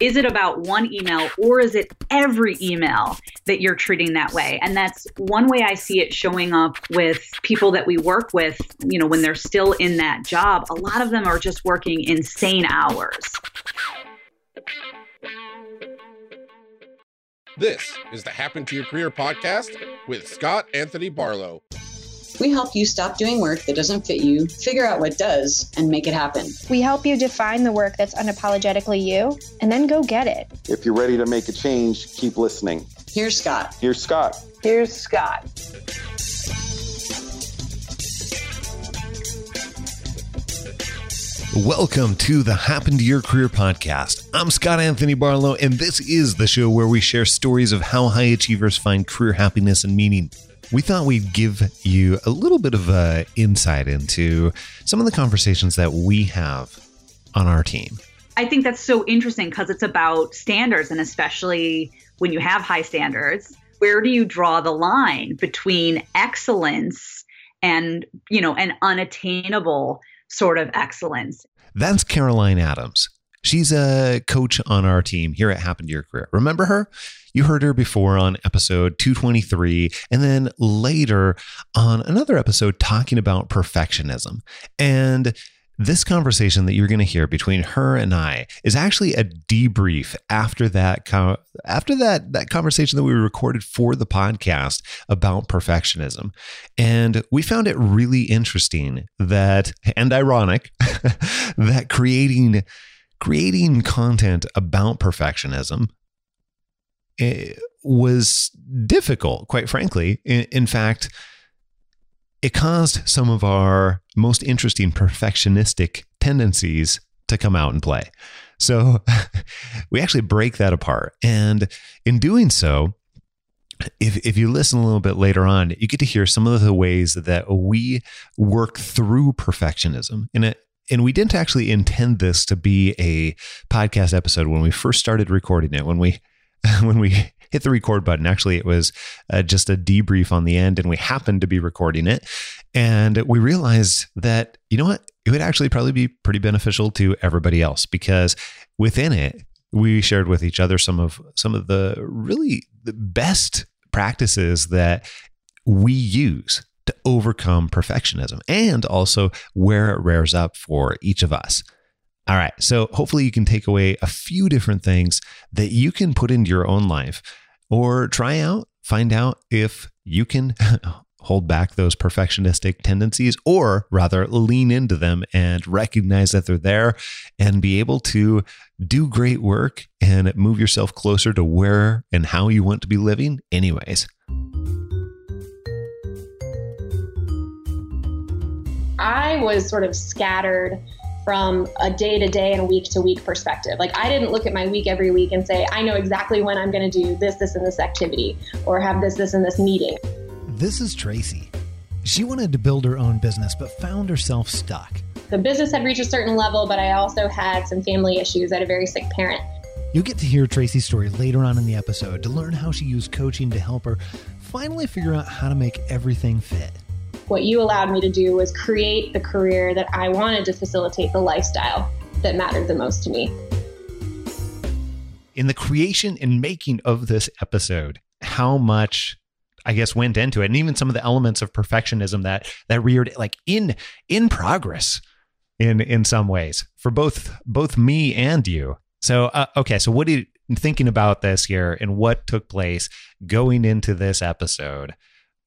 is it about one email or is it every email that you're treating that way? And that's one way I see it showing up with people that we work with, you know, when they're still in that job. A lot of them are just working insane hours. This is the Happen to Your Career podcast with Scott Anthony Barlow. We help you stop doing work that doesn't fit you, figure out what does, and make it happen. We help you define the work that's unapologetically you, and then go get it. If you're ready to make a change, keep listening. Here's Scott. Here's Scott. Here's Scott. Welcome to the Happen to Your Career podcast. I'm Scott Anthony Barlow, and this is the show where we share stories of how high achievers find career happiness and meaning. We thought we'd give you a little bit of uh, insight into some of the conversations that we have on our team. I think that's so interesting because it's about standards, and especially when you have high standards, where do you draw the line between excellence and you know an unattainable sort of excellence. That's Caroline Adams. She's a coach on our team here at Happen to Your Career. Remember her? You heard her before on episode 223, and then later on another episode talking about perfectionism. And this conversation that you're going to hear between her and I is actually a debrief after that after that that conversation that we recorded for the podcast about perfectionism. And we found it really interesting that and ironic that creating creating content about perfectionism was difficult, quite frankly. In, in fact, it caused some of our most interesting perfectionistic tendencies to come out and play. So we actually break that apart. And in doing so, if, if you listen a little bit later on, you get to hear some of the ways that we work through perfectionism. And it, and we didn't actually intend this to be a podcast episode when we first started recording it. When we when we hit the record button. Actually, it was uh, just a debrief on the end, and we happened to be recording it. And we realized that, you know what? It would actually probably be pretty beneficial to everybody else because within it, we shared with each other some of some of the really the best practices that we use to overcome perfectionism and also where it rears up for each of us. All right. So hopefully you can take away a few different things that you can put into your own life or try out, find out if you can hold back those perfectionistic tendencies or rather lean into them and recognize that they're there and be able to do great work and move yourself closer to where and how you want to be living anyways. I was sort of scattered from a day to day and week to week perspective. Like I didn't look at my week every week and say, I know exactly when I'm going to do this, this, and this activity or have this, this, and this meeting. This is Tracy. She wanted to build her own business, but found herself stuck. The business had reached a certain level, but I also had some family issues. I had a very sick parent. You'll get to hear Tracy's story later on in the episode to learn how she used coaching to help her finally figure out how to make everything fit what you allowed me to do was create the career that I wanted to facilitate the lifestyle that mattered the most to me. In the creation and making of this episode, how much I guess went into it, and even some of the elements of perfectionism that that reared like in in progress in in some ways for both both me and you. So uh, okay, so what you thinking about this here and what took place going into this episode?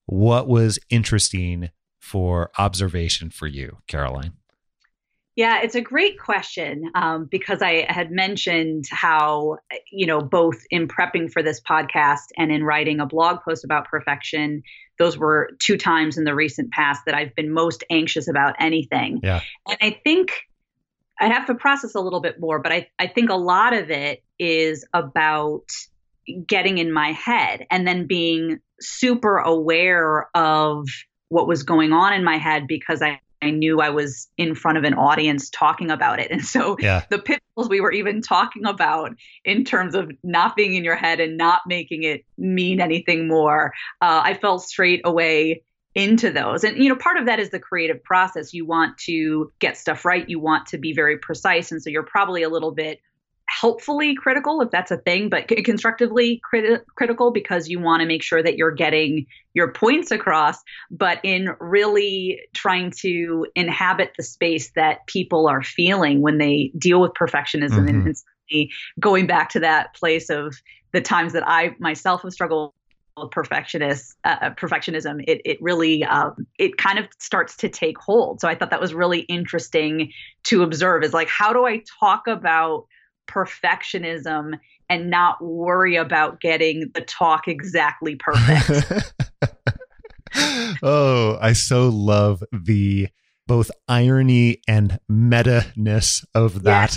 What was interesting for observation for you, Caroline? Yeah, it's a great question um, because I had mentioned how, you know, both in prepping for this podcast and in writing a blog post about perfection, those were two times in the recent past that I've been most anxious about anything. Yeah. And I think I'd have to process a little bit more, but I, I think a lot of it is about getting in my head and then being super aware of what was going on in my head because I, I knew I was in front of an audience talking about it. And so yeah. the pitfalls we were even talking about in terms of not being in your head and not making it mean anything more, uh, I fell straight away into those. And, you know, part of that is the creative process. You want to get stuff right, you want to be very precise. And so you're probably a little bit helpfully critical if that's a thing but c- constructively criti- critical because you want to make sure that you're getting your points across but in really trying to inhabit the space that people are feeling when they deal with perfectionism Mhm. and, and going back to that place of the times that i myself have struggled with perfectionist uh, perfectionism it, it really um, it kind of starts to take hold so i thought that was really interesting to observe is like how do i talk about perfectionism and not worry about getting the talk exactly perfect oh, I so love the both irony and meta ness of that.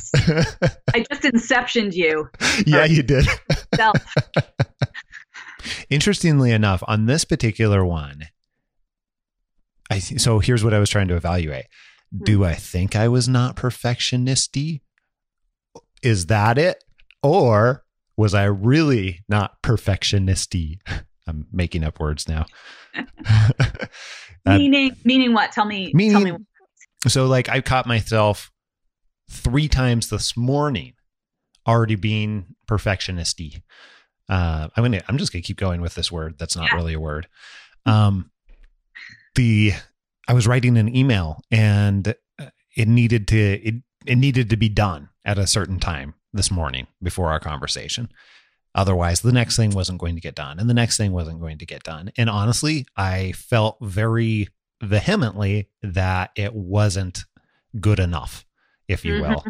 i just inceptioned you yeah, you did. Interestingly enough, on this particular one, I th- so here's what I was trying to evaluate. Hmm. Do I think I was not perfectionisty? Is that it? Or was I really not perfectionisty? I'm making up words now. Meaning meaning what tell me meaning, tell me so like I caught myself three times this morning already being perfectionisty. Uh, I'm gonna I'm just gonna keep going with this word that's not Yeah. really a word. Um, the I was writing an email and uh, it needed to it it needed to be done at a certain time this morning before our conversation. Otherwise, the next thing wasn't going to get done, and the next thing wasn't going to get done. And honestly, I felt very vehemently that it wasn't good enough, if you will.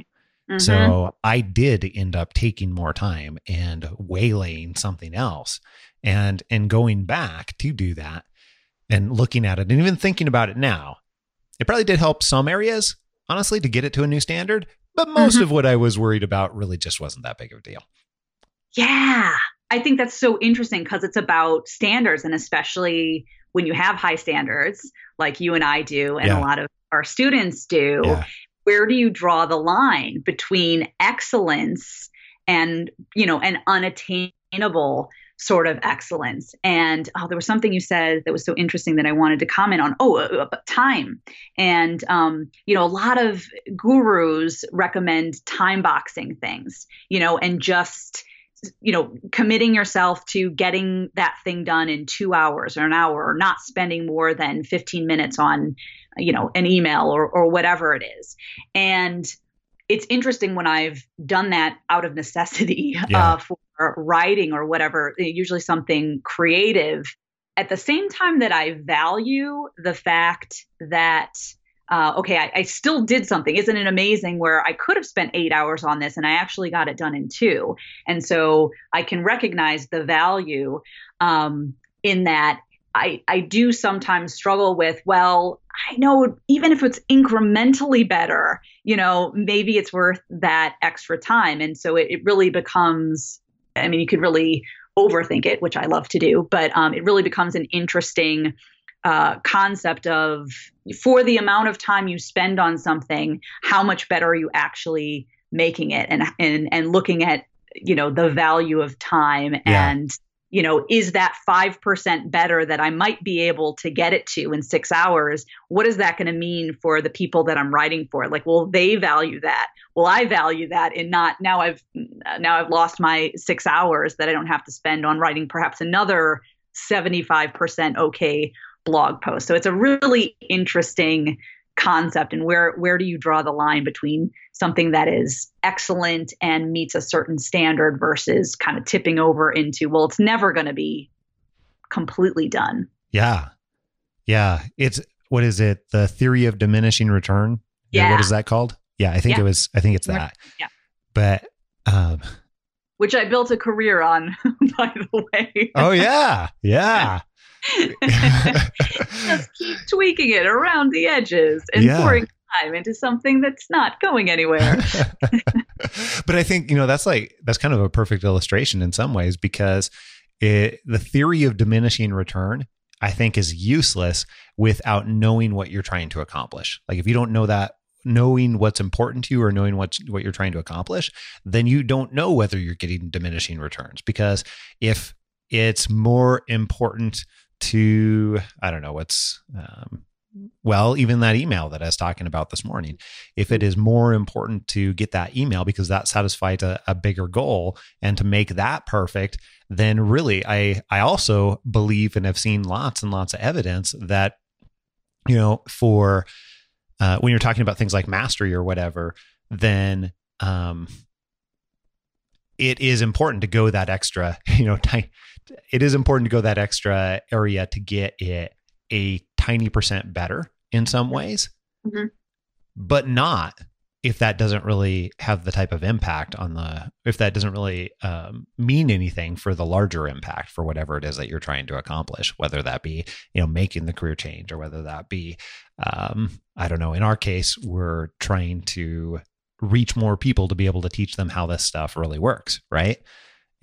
Mhm. So I did end up taking more time and waylaying something else and and going back to do that and looking at it and even thinking about it now. It probably did help some areas, honestly, to get it to a new standard. But most Mhm. of what I was worried about really just wasn't that big of a deal. Yeah. I think that's so interesting because it's about standards and especially when you have high standards like you and I do and Yeah. a lot of our students do, Yeah. where do you draw the line between excellence and, you know, an unattainable sort of excellence? And oh, there was something you said that was so interesting that I wanted to comment on. Oh, uh, about time. And, um, you know, a lot of gurus recommend time boxing things, you know, and just, you know, committing yourself to getting that thing done in two hours or an hour or not spending more than 15 minutes on, you know, an email or, or whatever it is. And it's interesting when I've done that out of necessity Yeah. uh, for writing or whatever, usually something creative. At the same time that I value the fact that uh, okay, I, I still did something. Isn't it amazing where I could have spent eight hours on this and I actually got it done in two? And so I can recognize the value um, in that. I, I do sometimes struggle with, well, I know even if it's incrementally better, you know, maybe it's worth that extra time. And so it, it really becomes, I mean, you could really overthink it, which I love to do, but um, it really becomes an interesting uh, concept of for the amount of time you spend on something, how much better are you actually making it, and and and looking at you know the value of time Yeah. and you know is that five percent better that I might be able to get it to in six hours? What is that going to mean for the people that I'm writing for? Like, will they value that? Will I value that? And not now I've now I've lost my six hours that I don't have to spend on writing perhaps another 75% okay blog post. So it's a really interesting concept and where where do you draw the line between something that is excellent and meets a certain standard versus kind of tipping over into well it's never going to be completely done. Yeah. Yeah. It's what is it? The theory of diminishing return? Yeah. What is that called? Yeah, I think Yeah. it was I think it's that. yeah. But um Which I built a career on by the way. oh yeah. Yeah. Just keep tweaking it around the edges and Yeah. pouring time into something that's not going anywhere. but I think, you know, that's like that's kind of a perfect illustration in some ways because it, the theory of diminishing return I think is useless without knowing what you're trying to accomplish. Like if you don't know that knowing what's important to you or knowing what what you're trying to accomplish, then you don't know whether you're getting diminishing returns because if it's more important to I don't know what's um, well, even that email that I was talking about this morning, if it is more important to get that email because that satisfies a, a bigger goal and to make that perfect, then really I I also believe and have seen lots and lots of evidence that you know for uh, when you're talking about things like mastery or whatever, then um, it is important to go that extra, you know, t- it is important to go that extra area to get it a tiny percent better in some ways, Mhm. but not if that doesn't really have the type of impact on the if that doesn't really um, mean anything for the larger impact for whatever it is that you're trying to accomplish whether that be you know making the career change or whether that be um, i don't know in our case we're trying to reach more people to be able to teach them how this stuff really works right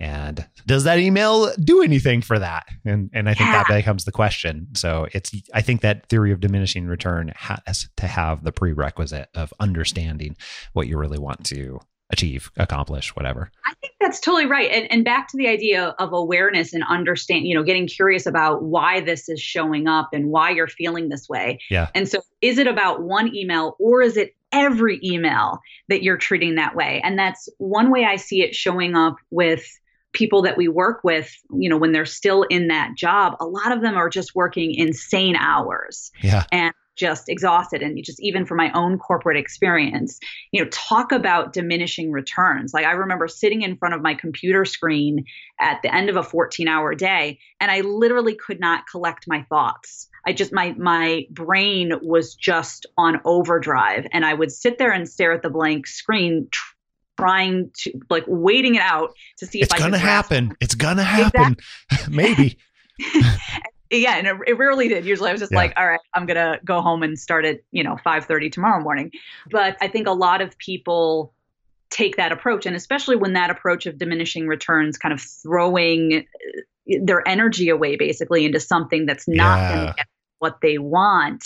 and does that email do anything for that and and i think that becomes the question so it's i think that theory of diminishing return has to have the prerequisite of understanding what you really want to achieve accomplish whatever I think that's totally right. And, and back to the idea of awareness and understand, you know, getting curious about why this is showing up and why you're feeling this way. Yeah. And so is it about one email or is it every email that you're treating that way? And that's one way I see it showing up with people that we work with, you know, when they're still in that job, a lot of them are just working insane hours yeah. and just exhausted. And just even from my own corporate experience you know talk about diminishing returns. Like i remember sitting in front of my computer screen at the end of a 14 hour day and i literally could not collect my thoughts. I just my my brain was just on overdrive and i would sit there and stare at the blank screen trying to like waiting it out to see it's if gonna happen. it's gonna happen. Maybe. Yeah and it, it rarely did. Usually i was just Yeah. like all right i'm gonna go home and start at you know 5.30 tomorrow morning. But i think a lot of people take that approach and especially when that approach of diminishing returns kind of throwing uh, their energy away basically into something that's not Yeah. going to get what they want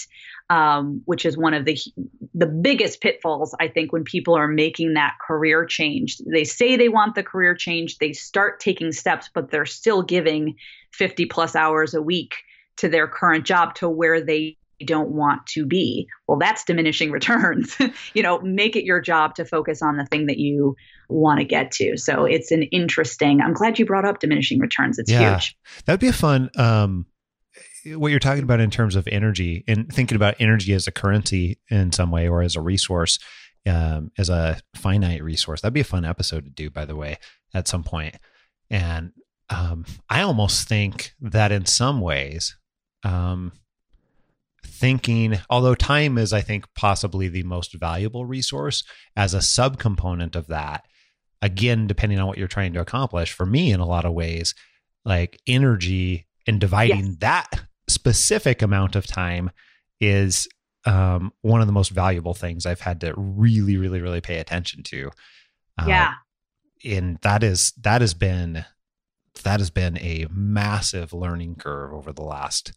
um, which is one of the the biggest pitfalls i think when people are making that career change they say they want the career change they start taking steps but they're still giving 50 plus hours a week to their current job to where they don't want to be. Well, that's diminishing returns. you know, make it your job to focus on the thing that you want to get to. So it's an interesting, I'm glad you brought up diminishing returns. It's Yeah. huge. That'd be a fun um what you're talking about in terms of energy and thinking about energy as a currency in some way or as a resource, um, as a finite resource. That'd be a fun episode to do, by the way, at some point. And um, I almost think that in some ways, um, thinking, although time is, I think, possibly the most valuable resource as a subcomponent of that, again, depending on what you're trying to accomplish, for me, in a lot of ways, like energy and dividing Yes. that specific amount of time is um, one of the most valuable things I've had to really, really, really pay attention to. Uh, yeah. and that is that has been that has been a massive learning curve over the last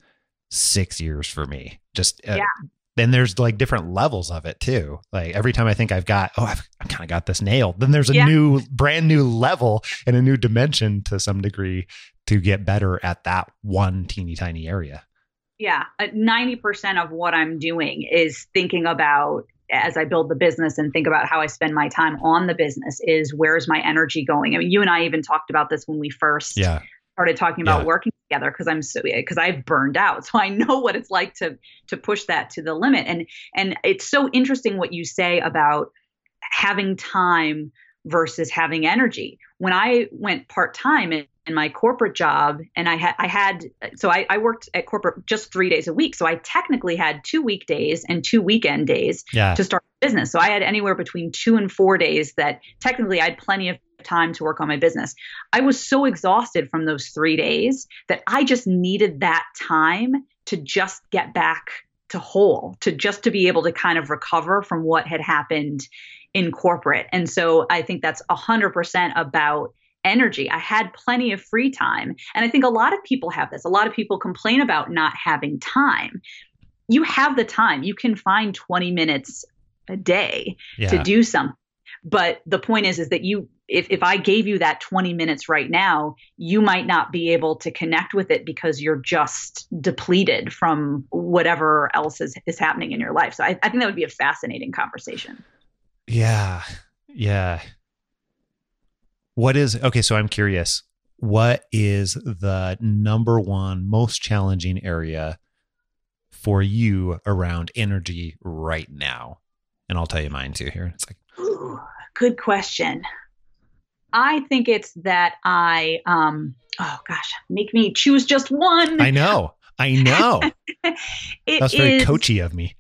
six years for me. Just uh, Yeah. Then there's like different levels of it too. Like every time I think I've got, oh, I've, I've kind of got this nailed. Then there's a Yeah. new, brand new level and a new dimension to some degree to get better at that one teeny tiny area. Yeah. Uh, 90% of what I'm doing is thinking about as I build the business and think about how I spend my time on the business is where's my energy going? I mean, you and I even talked about this when we first Yeah. started talking about Yeah. working together because I'm so because I've burned out. So I know what it's like to to push that to the limit. And and it's so interesting what you say about having time versus having energy. When I went part time in, in my corporate job, and I had I had so I, I worked at corporate just three days a week. So I technically had two weekdays and two weekend days Yeah. to start a business. So I had anywhere between two and four days that technically I had plenty of time to work on my business. I was so exhausted from those three days that I just needed that time to just get back to whole, to just to be able to kind of recover from what had happened in corporate. And so I think that's 100% about energy. I had plenty of free time. And I think a lot of people have this. A lot of people complain about not having time. You have the time. You can find 20 minutes a day Yeah. to do something. but the point is is that you if, if i gave you that 20 minutes right now you might not be able to connect with it because you're just depleted from whatever else is, is happening in your life so I, I think that would be a fascinating conversation Yeah. Yeah. What is okay? So I'm curious. What is the number one most challenging area for you around energy right now? And I'll tell you mine too here. It's like, Ooh, good question i think it's that i um oh gosh make me choose just one I know, I know. It That's very is- coachy of me.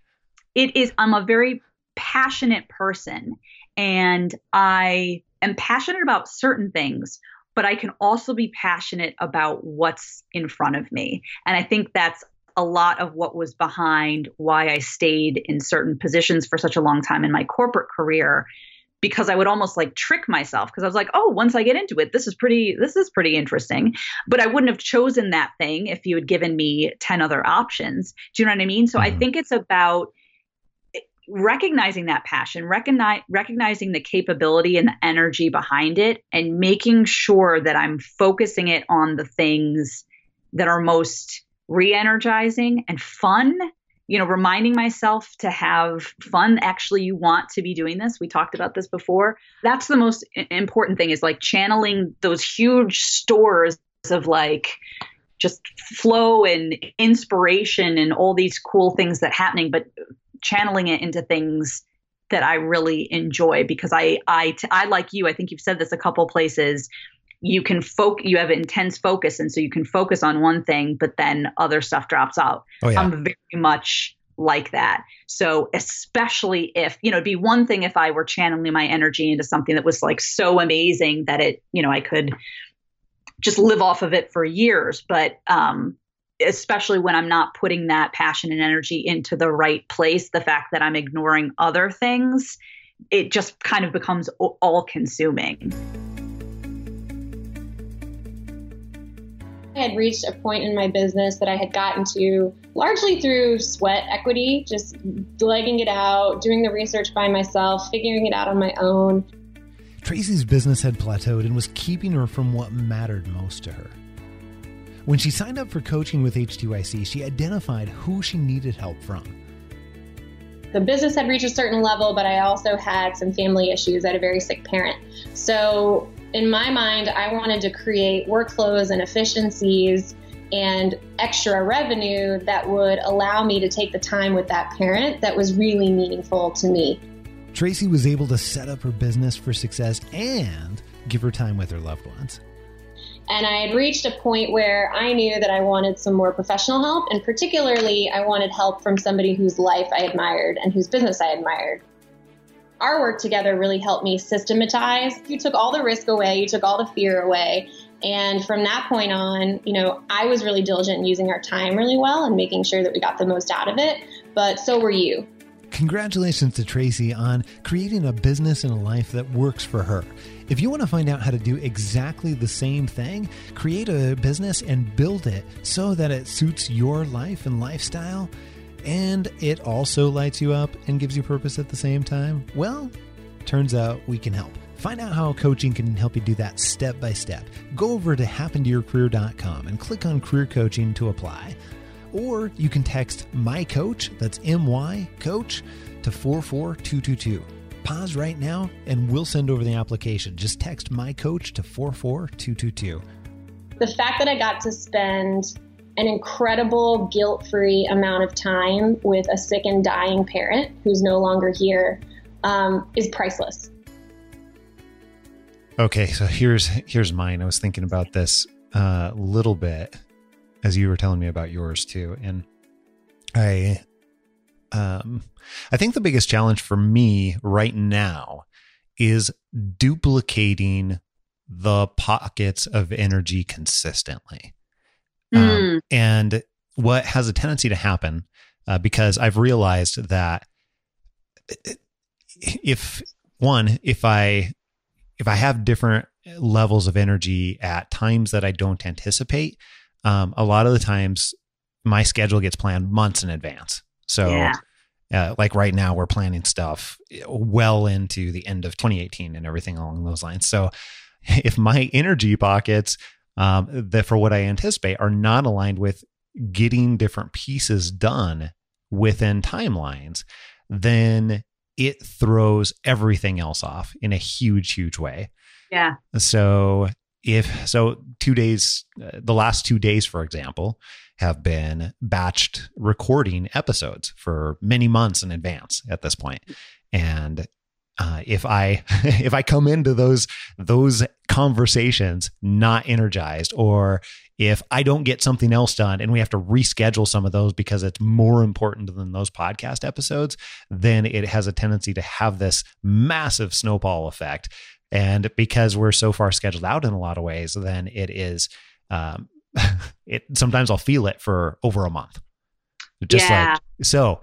it is i'm a very passionate person and i am passionate about certain things but i can also be passionate about what's in front of me. And i think that's a lot of what was behind why i stayed in certain positions for such a long time in my corporate career because i would almost like trick myself because i was like oh once i get into it this is pretty this is pretty interesting. But i wouldn't have chosen that thing if you had given me 10 other options. Do you know what i mean? So i Mhm. think it's about recognizing that passion, recognize, recognizing the capability and the energy behind it, and making sure that I'm focusing it on the things that are most re energizing and fun. You know, reminding myself to have fun. Actually, you want to be doing this. We talked about this before. That's the most important thing is like channeling those huge stores of like just flow and inspiration and all these cool things that happening, but channeling it into things that I really enjoy because I I I like you. I think you've said this a couple places. You can foc you have intense focus, and so you can focus on one thing, but then other stuff drops out. Oh yeah. I'm very much like that. So especially if, you know, it'd be one thing if I were channeling my energy into something that was like so amazing that it, you know, I could just live off of it for years. But um especially when I'm not putting that passion and energy into the right place, the fact that I'm ignoring other things, it just kind of becomes all consuming. I had reached a point in my business that I had gotten to largely through sweat equity, just legging it out, doing the research by myself, figuring it out on my own. Tracy's business had plateaued and was keeping her from what mattered most to her. When she signed up for coaching with H2IC, she identified who she needed help from. The business had reached a certain level, but I also had some family issues. I had a very sick parent. So, in my mind, I wanted to create workflows and efficiencies and extra revenue that would allow me to take the time with that parent that was really meaningful to me. Tracy was able to set up her business for success and give her time with her loved ones. And I had reached a point where I knew that I wanted some more professional help, and particularly, I wanted help from somebody whose life I admired and whose business I admired. Our work together really helped me systematize. You took all the risk away, you took all the fear away. And from that point on, you know, I was really diligent in using our time really well and making sure that we got the most out of it. But so were you. Congratulations to Tracy on creating a business and a life that works for her. If you want to find out how to do exactly the same thing, create a business and build it so that it suits your life and lifestyle, and it also lights you up and gives you purpose at the same time, well, turns out we can help. Find out how coaching can help you do that step by step. Go over to happentoyourcareer.com and click on career coaching to apply. Or you can text my coach, that's M Y coach, to 44222. Pause right now and we'll send over the application. Just text my coach to 44222. the fact that I got to spend an incredible guilt free amount of time with a sick and dying parent who's no longer here um, is priceless. Okay, so here's here's mine. I was thinking about this a little bit as you were telling me about yours too, and I um I think the biggest challenge for me right now is duplicating the pockets of energy consistently. Um, Mm. and what has a tendency to happen uh, because I've realized that if one, if I if I have different levels of energy at times that I don't anticipate, um, a lot of the times my schedule gets planned months in advance. So Yeah. Uh, like right now, we're planning stuff well into the end of 2018 and everything along those lines. So, if my energy pockets um, that for what I anticipate are not aligned with getting different pieces done within timelines, then it throws everything else off in a huge, huge way. Yeah. So if so, two days, uh, the last two days, for example, have been batched recording episodes for many months in advance at this. And uh, if I if I come into those those conversations not energized, or if I don't get something else done and we have to reschedule some of those because it's more important than those podcast episodes, then it has a tendency to have this massive snowball effect. And because we're so far scheduled out in a lot of ways, then it is um, it sometimes I'll feel it for over a month. Just Yeah. like so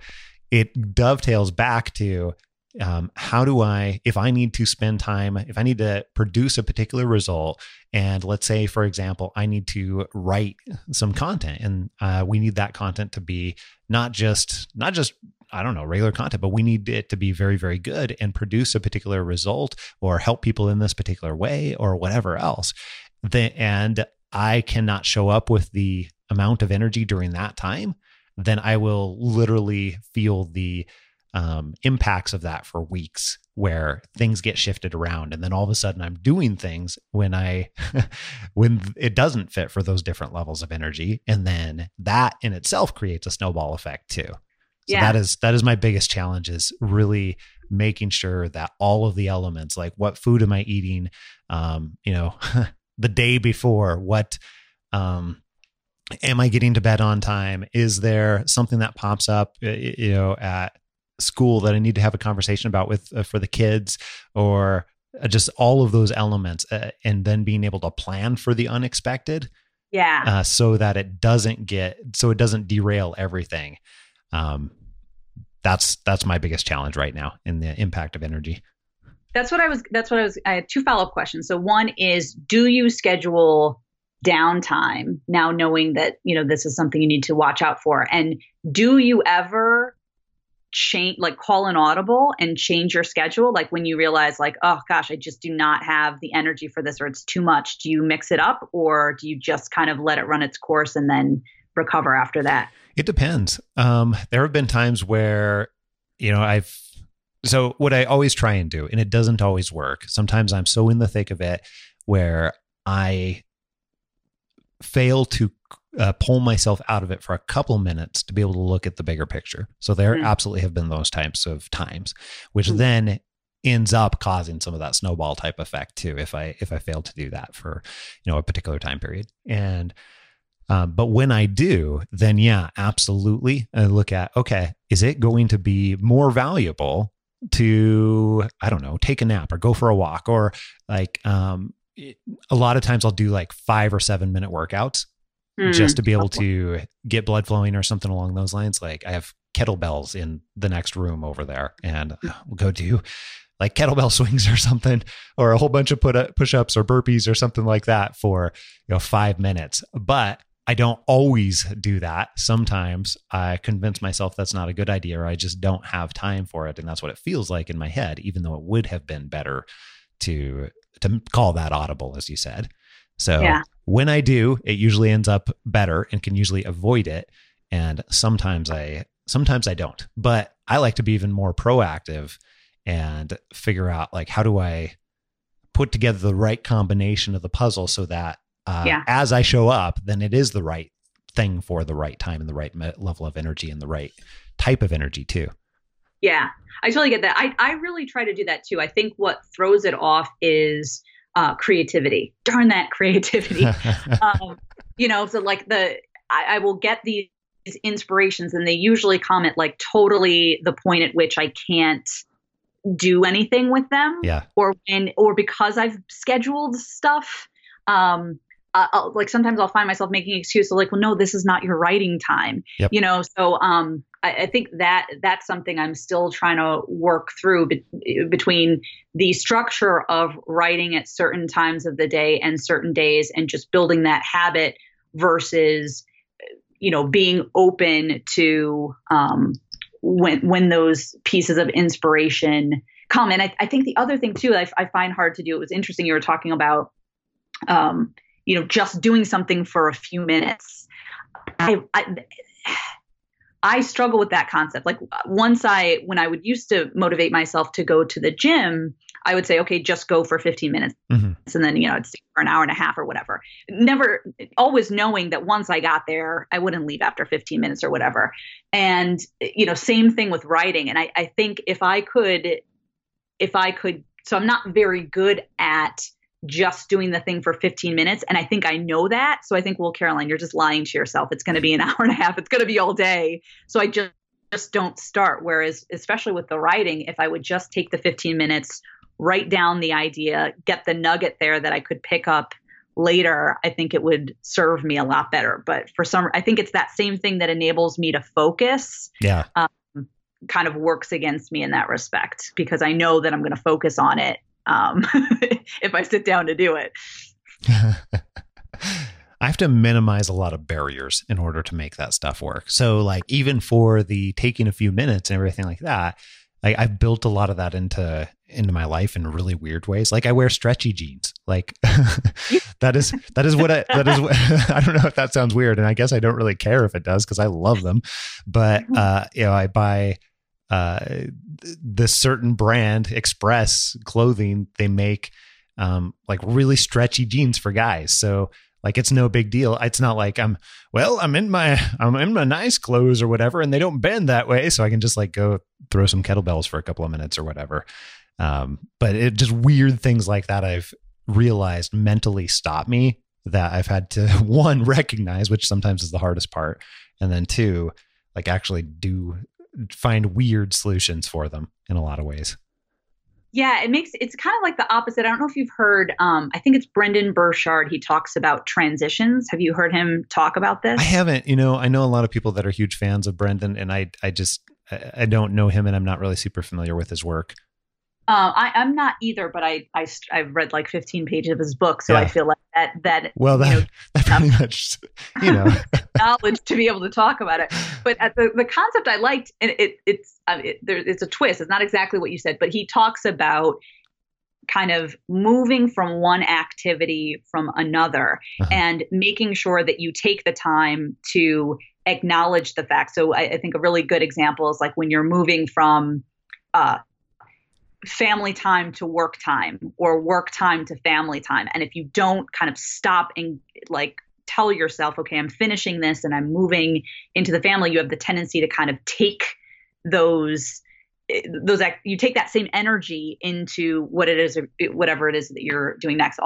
it dovetails back to um, how do I, if I need to spend time, if I need to produce a particular result, and let's say, for example, I need to write some content, and uh, we need that content to be not just, not just, I don't know, regular content, but we need it to be very, very good and produce a particular result or help people in this particular way or whatever else. The, and I cannot show up with the amount of energy during that time, then I will literally feel the um, impacts of that for weeks where things get shifted around and then all of a sudden i'm doing things when i when it doesn't fit for those different levels of energy and then that in itself creates a snowball effect too so Yeah. that is that is my biggest challenge is really making sure that all of the elements like what food am i eating um you know the day before what um am i getting to bed on time is there something that pops up you know at school that I need to have a conversation about with uh, for the kids or uh, just all of those elements uh, and then being able to plan for the unexpected Yeah. uh, so that it doesn't get so it doesn't derail everything um that's that's my biggest challenge right now in the impact of energy that's what I was that's what I was I had two follow-up questions. So one is do you schedule downtime now knowing that, you know, this is something you need to watch out for? And do you ever change like call an audible and change your schedule like when you realize like oh gosh I just do not have the energy for this or it's too much do you mix it up or do you just kind of let it run its course and then recover after that It depends. Um, there have been times where, you know, I've so what I always try and do, and it doesn't always work. Sometimes I'm so in the thick of it where I fail to uh, pull myself out of it for a couple minutes to be able to look at the bigger picture. So there Mm. absolutely have been those types of times, which Mm. then ends up causing some of that snowball type effect too. If I if I fail to do that for you know a particular time period and um, but when I do, then yeah, absolutely. I look at, okay, is it going to be more valuable to, I don't know, take a nap or go for a walk or like, um, it- a lot of times I'll do like five or seven minute workouts Hmm. just to be able to get blood flowing or something along those lines. Like I have kettlebells in the next room over there and we'll go do like kettlebell swings or something or a whole bunch of put push-ups or burpees or something like that for you know 5 minutes but I don't always do that. Sometimes I convince myself that's not a good idea or I just don't have time for it and that's what it feels like in my head even though it would have been better to to call that audible as you said. So Yeah. when I do, it usually ends up better and can usually avoid it and sometimes I sometimes I don't. But I like to be even more proactive and figure out like how do I put together the right combination of the puzzle so that uh, Yeah. as I show up, then it is the right thing for the right time and the right me- level of energy and the right type of energy too. Yeah, I totally get that. I, I really try to do that too. I think what throws it off is uh, creativity. Darn that creativity. um, you know, so like the, I, I will get these inspirations and they usually come at like totally the point at which I can't do anything with them yeah. or and or because I've scheduled stuff. Um, uh, I'll, like sometimes I'll find myself making excuses like, well, no, this is not your writing time. Yep. You know, so um, I, I think that that's something I'm still trying to work through be- between the structure of writing at certain times of the day and certain days, and just building that habit versus, you know, being open to um, when when those pieces of inspiration come. And I, I think the other thing too, I, I, find hard to do. It was interesting. You were talking about, um, you know, just doing something for a few minutes. I, I I struggle with that concept. Like once I, when I would used to motivate myself to go to the gym, I would say, okay, just go for 15 minutes. Mm-hmm. And then, you know, it's for an hour and a half or whatever. Never, always knowing that once I got there, I wouldn't leave after 15 minutes or whatever. And, you know, same thing with writing. And I, I think if I could, if I could, so I'm not very good at just doing the thing for 15 minutes. And I think I know that. So I think, well, Caroline, you're just lying to yourself. It's going to be an hour and a half. It's going to be all day. So I just, just don't start. Whereas, especially with the writing, if I would just take the 15 minutes, write down the idea, get the nugget there that I could pick up later, I think it would serve me a lot better. But for some, I think it's that same thing that enables me to focus. Yeah. Um, kind of works against me in that respect because I know that I'm going to focus on it um, if I sit down to do it. I have to minimize a lot of barriers in order to make that stuff work. So, like, even for the taking a few minutes and everything like that, I, I've built a lot of that into into my life in really weird ways. Like, I wear stretchy jeans. Like, that is that is what I that is. What, I don't know if that sounds weird, and I guess I don't really care if it does because I love them. But uh, you know, I buy uh, this certain brand, Express clothing, they make um, like really stretchy jeans for guys. So like it's no big deal. It's not like I'm well, I'm in my I'm in my nice clothes or whatever, and they don't bend that way, so I can just like go throw some kettlebells for a couple of minutes or whatever. Um, but it just weird things like that I've realized mentally stop me that I've had to one recognize, which sometimes is the hardest part, and then two, like actually do find weird solutions for them in a lot of ways. Yeah, it makes it's kind of like the opposite. I don't know if you've heard. Um, I think it's Brendon Burchard. He talks about transitions. Have you heard him talk about this? I haven't. You know, I know a lot of people that are huge fans of Brendan, and I, I just, I don't know him, and I'm not really super familiar with his work. Uh, I, am not either, but I, I I've read like 15 pages of his book, so yeah. I feel like that that well that, you know, that pretty much you know knowledge to be able to talk about it. But the the concept I liked, and it it's uh, it, there, it's a twist. It's not exactly what you said, but he talks about kind of moving from one activity from another uh-huh. and making sure that you take the time to acknowledge the fact. So I, I think a really good example is like when you're moving from uh, family time to work time or work time to family time. And if you don't kind of stop and like tell yourself, okay, I'm finishing this and I'm moving into the family, you have the tendency to kind of take those those you take that same energy into what it is whatever it is that you're doing next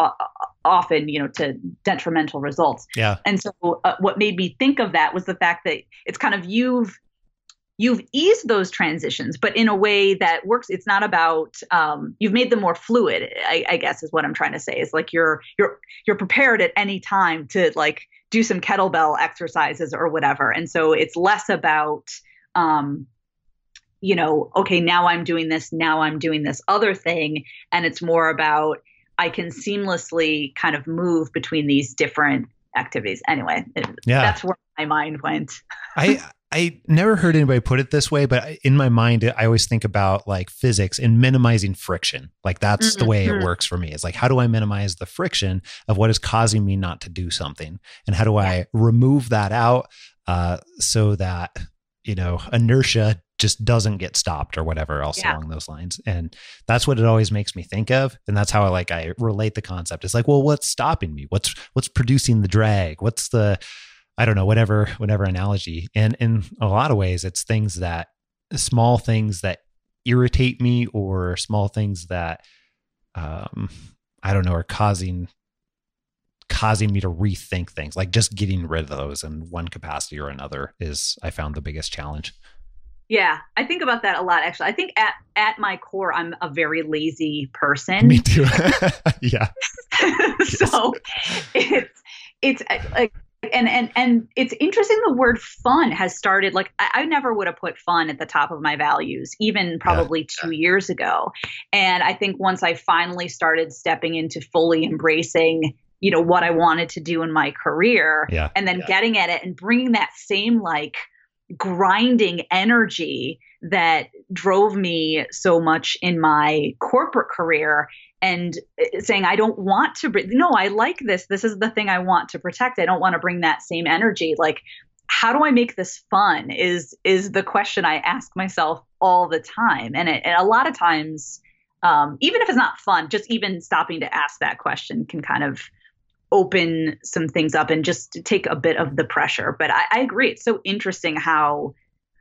often you know to detrimental results yeah and so uh, what made me think of that was the fact that it's kind of you've you've eased those transitions, but in a way that works. It's not about um, you've made them more fluid. I, I, guess is what I'm trying to say. Is like you're you're you're prepared at any time to like do some kettlebell exercises or whatever. And so it's less about um, you know, okay, now I'm doing this, now I'm doing this other thing, and it's more about I can seamlessly kind of move between these different activities. Anyway, yeah. that's where my mind went. I I never heard anybody put it this way, but in my mind, I always think about like physics and minimizing friction. Like that's mm-hmm. the way it mm-hmm. works for me. It's like, how do I minimize the friction of what is causing me not to do something? And how do I remove that out uh, so that, you know, inertia just doesn't get stopped or whatever else yeah. along those lines. And that's what it always makes me think of. And that's how I like, I relate the concept. It's like, well, what's stopping me? What's, what's producing the drag? What's the, I don't know, whatever, whatever analogy. And in a lot of ways, it's things that small things that irritate me or small things that um, I don't know are causing causing me to rethink things. Like just getting rid of those in one capacity or another is I found the biggest challenge. Yeah, I think about that a lot actually. I think at at my core I'm a very lazy person. Me too. yeah. so it's it's like and and and it's interesting the word fun has started like I, I, never would have put fun at the top of my values even probably yeah, two years ago. And i think once i finally started stepping into fully embracing you know what i wanted to do in my career yeah, and then getting at it and bringing that same like grinding energy that drove me so much in my corporate career and uh, saying I don't want to bring no I like this. This is the thing I want to protect. I don't want to bring that same energy. Like how do I make this fun is is the question I ask myself all the time. And, it, and a lot of times um, even if it's not fun just even stopping to ask that question can kind of open some things up and just take a bit of the pressure. But I, I agree. It's so interesting how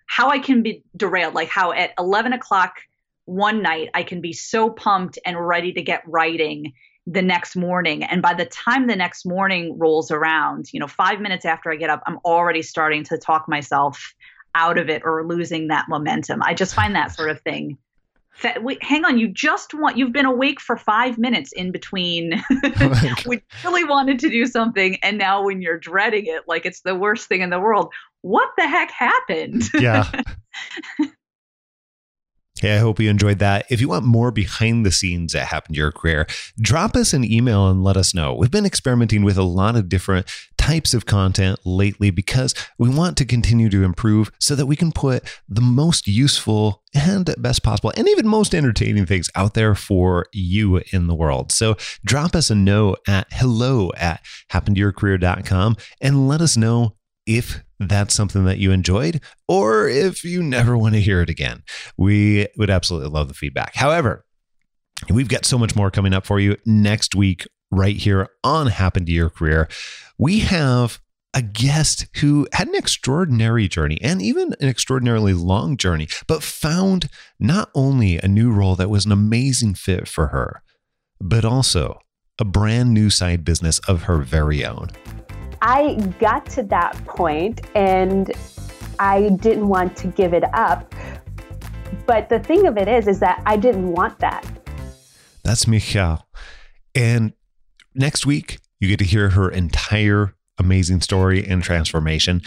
how I can be derailed. Like how at 11 o'clock one night I can be so pumped and ready to get writing the next morning. And by the time the next morning rolls around, you know, five minutes after I get up, I'm already starting to talk myself out of it or losing that momentum. I just find that sort of thing. Wait, hang on, you just want you've been awake for five minutes in between. we really wanted to do something, and now when you're dreading it, like it's the worst thing in the world. What the heck happened? Yeah. Hey, I hope you enjoyed that. If you want more behind the scenes that happened to your career, drop us an email and let us know. We've been experimenting with a lot of different types of content lately because we want to continue to improve so that we can put the most useful and best possible and even most entertaining things out there for you in the world. So drop us a note at hello at happentoyourcareer.com and let us know if that's something that you enjoyed or if you never want to hear it again. We would absolutely love the feedback. However, we've got so much more coming up for you next week, right here on Happen to Your Career. We have a guest who had an extraordinary journey and even an extraordinarily long journey, but found not only a new role that was an amazing fit for her, but also a brand new side business of her very own. I got to that point and I didn't want to give it up. But the thing of it is, is that I didn't want that. That's Michal. And next week, you get to hear her entire amazing story and transformation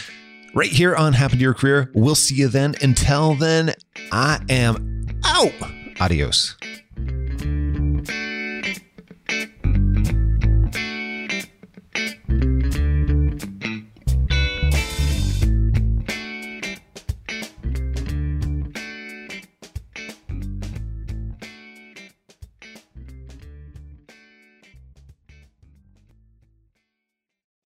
right here on Happen to Your Career. We'll see you then. Until then, I am out. Adios.